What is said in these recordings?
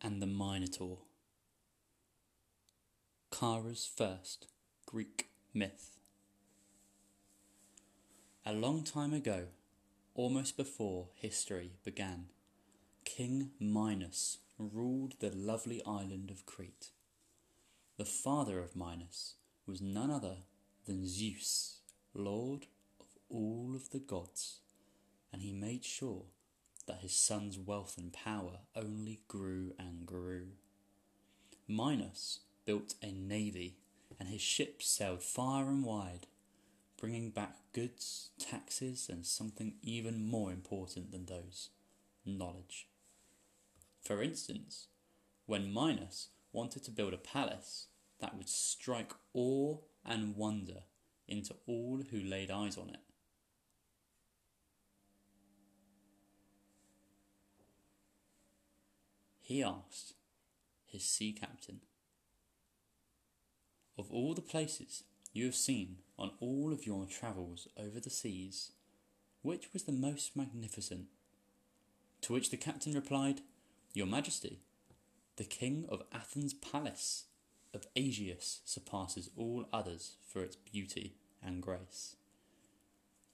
And the Minotaur. Kara's first Greek myth. A long time ago, almost before history began, King Minos ruled the lovely island of Crete. The father of Minos was none other than Zeus, lord of all of the gods, and he made sure that his son's wealth and power only grew and grew. Minos built a navy, and his ships sailed far and wide, bringing back goods, taxes, and something even more important than those knowledge. For instance, when Minos wanted to build a palace that would strike awe and wonder into all who laid eyes on it, he asked his sea captain, Of all the places you have seen on all of your travels over the seas, which was the most magnificent? To which the captain replied, Your Majesty, the king of Athens' palace of Aegeus surpasses all others for its beauty and grace.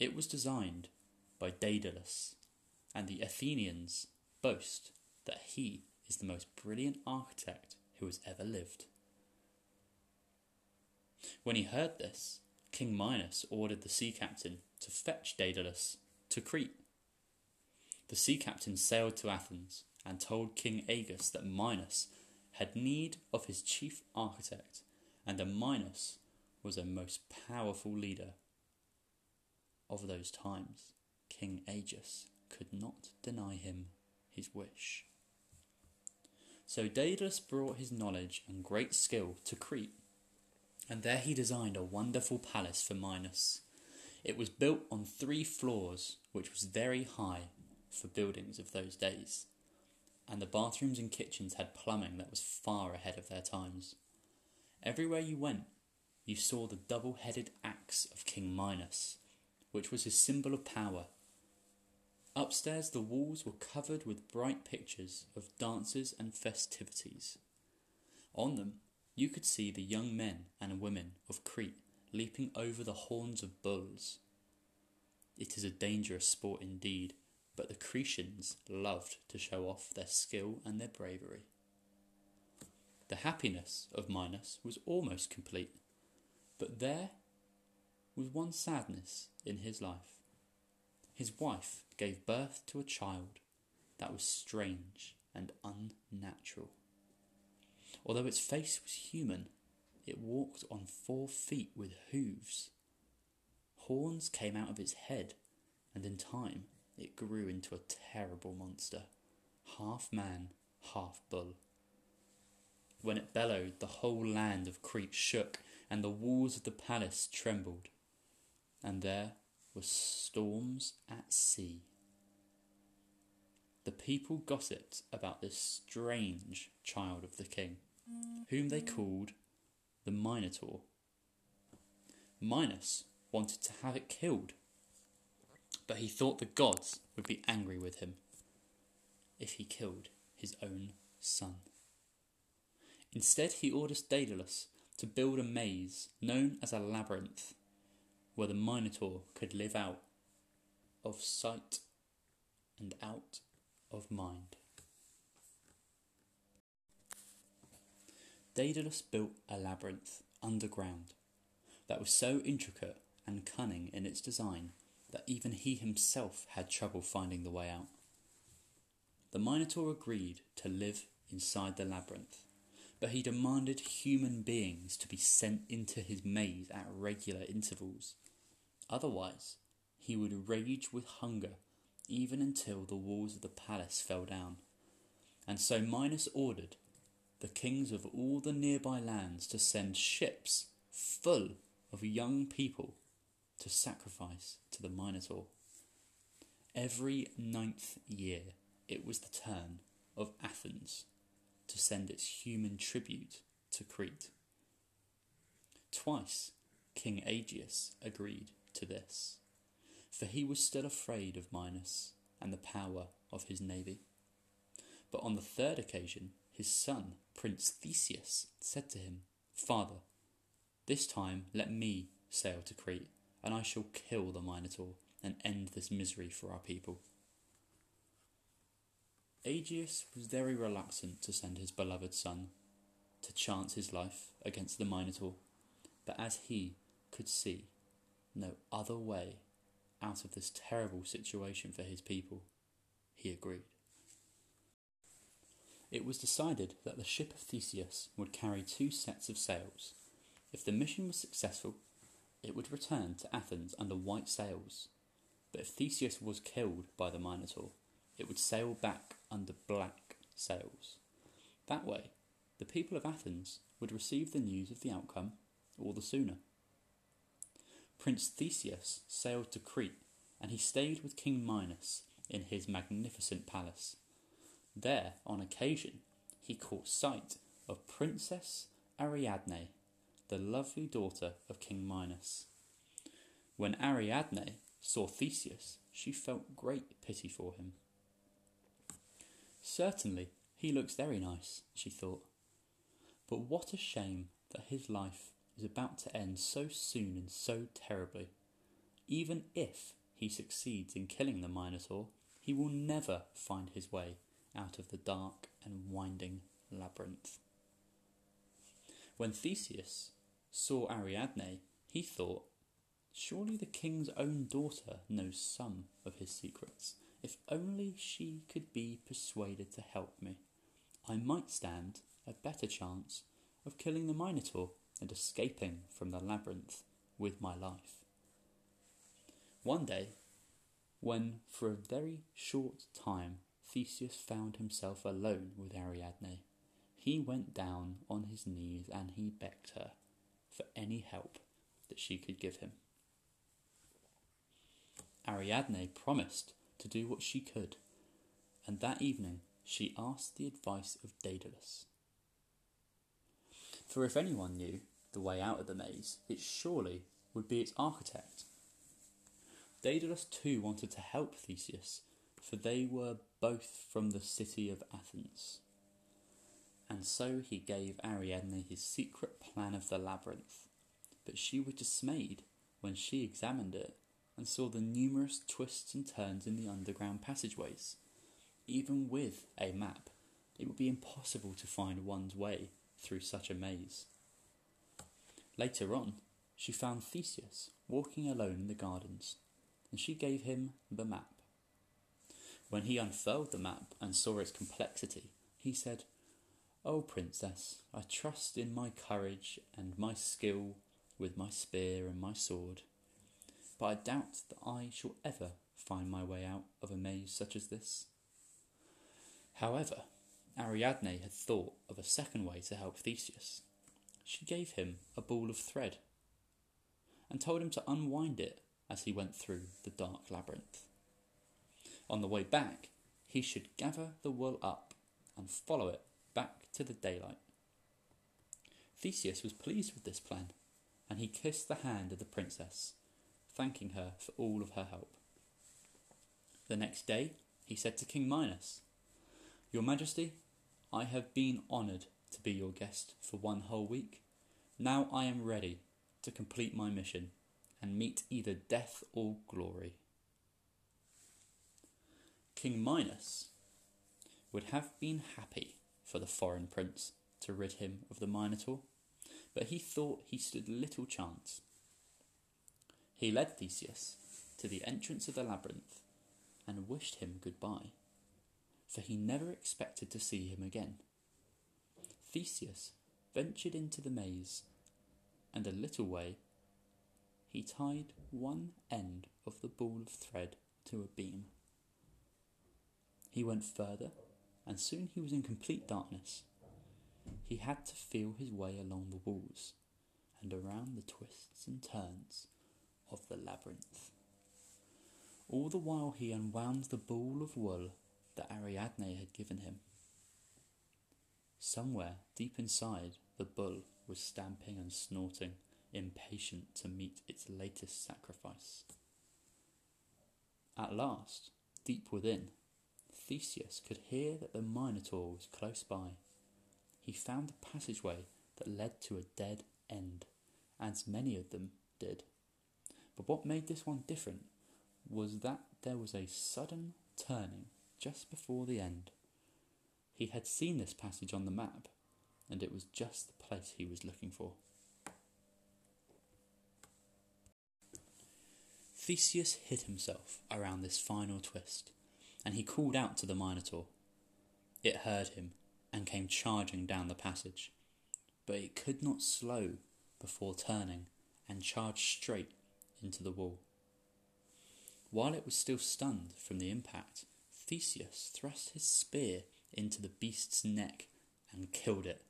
It was designed by Daedalus, and the Athenians boast that he is the most brilliant architect who has ever lived. When he heard this, King Minos ordered the sea captain to fetch Daedalus to Crete. The sea captain sailed to Athens and told King Aegeus that Minos had need of his chief architect and that Minos was a most powerful leader. Of those times, King Aegeus could not deny him his wish. So Daedalus brought his knowledge and great skill to Crete, and there he designed a wonderful palace for Minos. It was built on three floors, which was very high for buildings of those days, and the bathrooms and kitchens had plumbing that was far ahead of their times. Everywhere you went, you saw the double headed axe of King Minos, which was his symbol of power Upstairs, the walls were covered with bright pictures of dances and festivities. On them, you could see the young men and women of Crete leaping over the horns of bulls. It is a dangerous sport indeed, but the Cretians loved to show off their skill and their bravery. The happiness of Minos was almost complete, but there was one sadness in his life. His wife gave birth to a child that was strange and unnatural. Although its face was human, it walked on four feet with hooves. Horns came out of its head, and in time it grew into a terrible monster, half man, half bull. When it bellowed, the whole land of Crete shook, and the walls of the palace trembled. And there were storms at sea. The people gossiped about this strange child of the king, whom they called the Minotaur. Minos wanted to have it killed, but he thought the gods would be angry with him if he killed his own son. Instead, he orders Daedalus to build a maze known as a labyrinth where the Minotaur could live out of sight and out of mind. Daedalus built a labyrinth underground that was so intricate and cunning in its design that even he himself had trouble finding the way out. The Minotaur agreed to live inside the labyrinth, but he demanded human beings to be sent into his maze at regular intervals Otherwise, he would rage with hunger even until the walls of the palace fell down. And so Minos ordered the kings of all the nearby lands to send ships full of young people to sacrifice to the Minotaur. Every ninth year, it was the turn of Athens to send its human tribute to Crete. Twice, King Aegeus agreed to this, for he was still afraid of Minos and the power of his navy. But on the third occasion, his son, Prince Theseus, said to him, Father, this time let me sail to Crete, and I shall kill the Minotaur and end this misery for our people. Aegeus was very reluctant to send his beloved son to chance his life against the Minotaur, but as he could see no other way out of this terrible situation for his people, he agreed. It was decided that the ship of Theseus would carry two sets of sails. If the mission was successful, it would return to Athens under white sails. But if Theseus was killed by the Minotaur, it would sail back under black sails. That way, the people of Athens would receive the news of the outcome all the sooner. Prince Theseus sailed to Crete, and he stayed with King Minos in his magnificent palace. There, on occasion, he caught sight of Princess Ariadne, the lovely daughter of King Minos. When Ariadne saw Theseus, she felt great pity for him. Certainly, he looks very nice, she thought. But what a shame that his life is about to end so soon and so terribly. Even if he succeeds in killing the Minotaur, he will never find his way out of the dark and winding labyrinth. When Theseus saw Ariadne, he thought, Surely the king's own daughter knows some of his secrets. If only she could be persuaded to help me, I might stand a better chance of killing the Minotaur and escaping from the labyrinth with my life. One day, when for a very short time Theseus found himself alone with Ariadne, he went down on his knees and he begged her for any help that she could give him. Ariadne promised to do what she could, and that evening she asked the advice of Daedalus. For if anyone knew the way out of the maze, it surely would be its architect. Daedalus too wanted to help Theseus, for they were both from the city of Athens. And so he gave Ariadne his secret plan of the labyrinth. But she was dismayed when she examined it and saw the numerous twists and turns in the underground passageways. Even with a map, it would be impossible to find one's way through such a maze. Later on, she found Theseus walking alone in the gardens, and she gave him the map. When he unfurled the map and saw its complexity, he said, O oh, princess, I trust in my courage and my skill with my spear and my sword, but I doubt that I shall ever find my way out of a maze such as this. However, Ariadne had thought of a second way to help Theseus. She gave him a ball of thread and told him to unwind it as he went through the dark labyrinth. On the way back, he should gather the wool up and follow it back to the daylight. Theseus was pleased with this plan, and he kissed the hand of the princess, thanking her for all of her help. The next day, he said to King Minos, Your Majesty, I have been honoured to be your guest for one whole week. Now I am ready to complete my mission and meet either death or glory. King Minos would have been happy for the foreign prince to rid him of the Minotaur, but he thought he stood little chance. He led Theseus to the entrance of the labyrinth and wished him goodbye for he never expected to see him again. Theseus ventured into the maze, and a little way he tied one end of the ball of thread to a beam. He went further, and soon he was in complete darkness. He had to feel his way along the walls and around the twists and turns of the labyrinth. All the while he unwound the ball of wool that Ariadne had given him. Somewhere deep inside, the bull was stamping and snorting, impatient to meet its latest sacrifice. At last, deep within, Theseus could hear that the Minotaur was close by. He found the passageway that led to a dead end, as many of them did. But what made this one different was that there was a sudden turning just before the end. He had seen this passage on the map, and it was just the place he was looking for. Theseus hid himself around this final twist, and he called out to the Minotaur. It heard him and came charging down the passage, but it could not slow before turning and charged straight into the wall. While it was still stunned from the impact, Theseus thrust his spear into the beast's neck and killed it,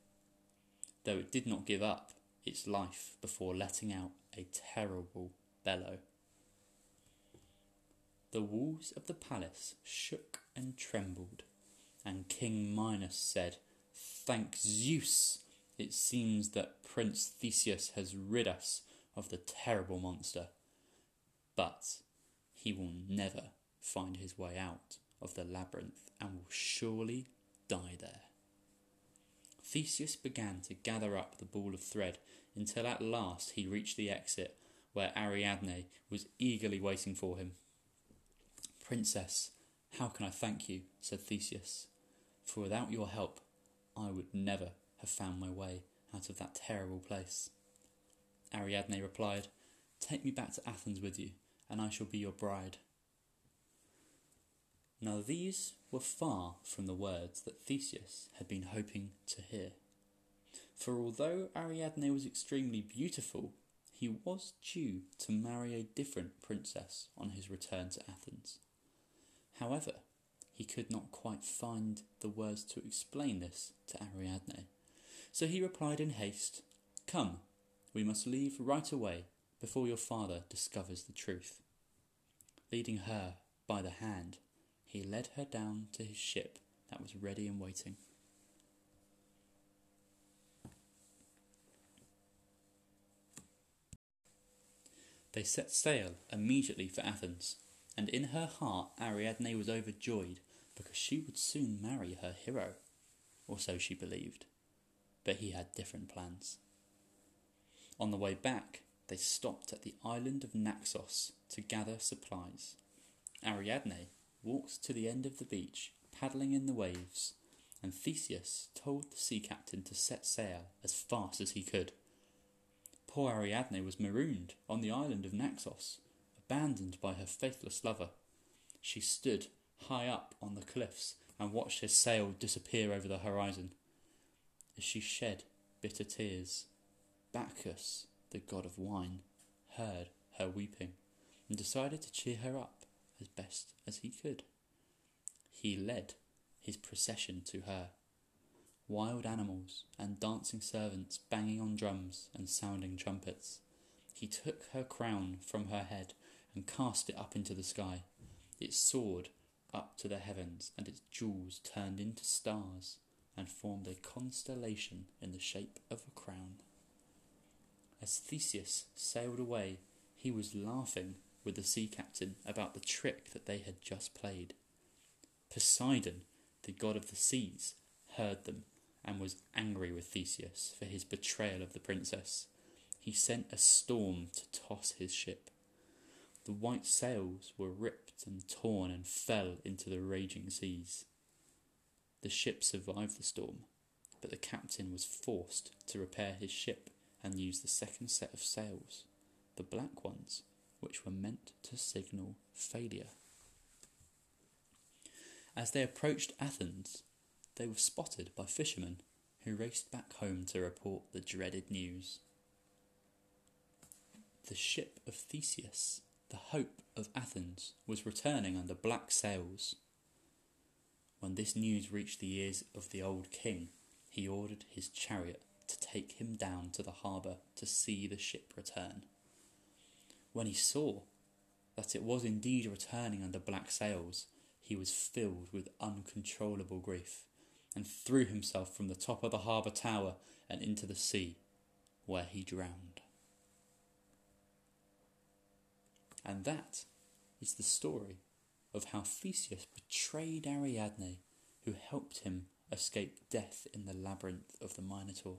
though it did not give up its life before letting out a terrible bellow. The walls of the palace shook and trembled, and King Minos said, Thank Zeus! It seems that Prince Theseus has rid us of the terrible monster. But he will never find his way out of the labyrinth and will surely die there. Theseus began to gather up the ball of thread until at last he reached the exit where Ariadne was eagerly waiting for him. Princess, how can I thank you? said Theseus, for without your help I would never have found my way out of that terrible place. Ariadne replied, Take me back to Athens with you, and I shall be your bride. Now these were far from the words that Theseus had been hoping to hear. For although Ariadne was extremely beautiful, he was due to marry a different princess on his return to Athens. However, he could not quite find the words to explain this to Ariadne, so he replied in haste, Come, we must leave right away before your father discovers the truth. Leading her by the hand, he led her down to his ship that was ready and waiting. They set sail immediately for Athens, and in her heart Ariadne was overjoyed because she would soon marry her hero, or so she believed. But he had different plans. On the way back, they stopped at the island of Naxos to gather supplies. Ariadne walked to the end of the beach, paddling in the waves, and Theseus told the sea captain to set sail as fast as he could. Poor Ariadne was marooned on the island of Naxos, abandoned by her faithless lover. She stood high up on the cliffs and watched his sail disappear over the horizon. As she shed bitter tears, Bacchus, the god of wine, heard her weeping and decided to cheer her up as best as he could. He led his procession to her. Wild animals and dancing servants banging on drums and sounding trumpets. He took her crown from her head and cast it up into the sky. It soared up to the heavens, and its jewels turned into stars and formed a constellation in the shape of a crown. As Theseus sailed away, he was laughing with the sea captain about the trick that they had just played. Poseidon, the god of the seas, heard them and was angry with Theseus for his betrayal of the princess. He sent a storm to toss his ship. The white sails were ripped and torn and fell into the raging seas. The ship survived the storm, but the captain was forced to repair his ship and use the second set of sails, the black ones, which were meant to signal failure. As they approached Athens, they were spotted by fishermen who raced back home to report the dreaded news. The ship of Theseus, the hope of Athens, was returning under black sails. When this news reached the ears of the old king, he ordered his chariot to take him down to the harbour to see the ship return. When he saw that it was indeed returning under black sails, he was filled with uncontrollable grief, and threw himself from the top of the harbour tower and into the sea, where he drowned. And that is the story of how Theseus betrayed Ariadne, who helped him escape death in the labyrinth of the Minotaur.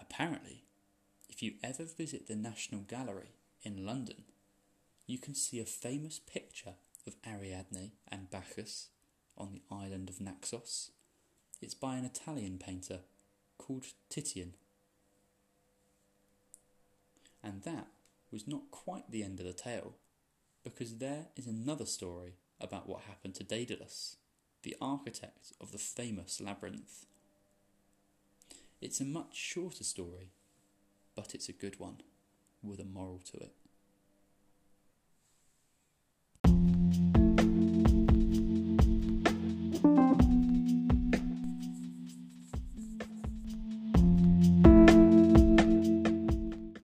Apparently, if you ever visit the National Gallery in London, you can see a famous picture of Ariadne and Bacchus on the island of Naxos. It's by an Italian painter called Titian. And that was not quite the end of the tale, because there is another story about what happened to Daedalus, the architect of the famous labyrinth. It's a much shorter story, but it's a good one with a moral to it.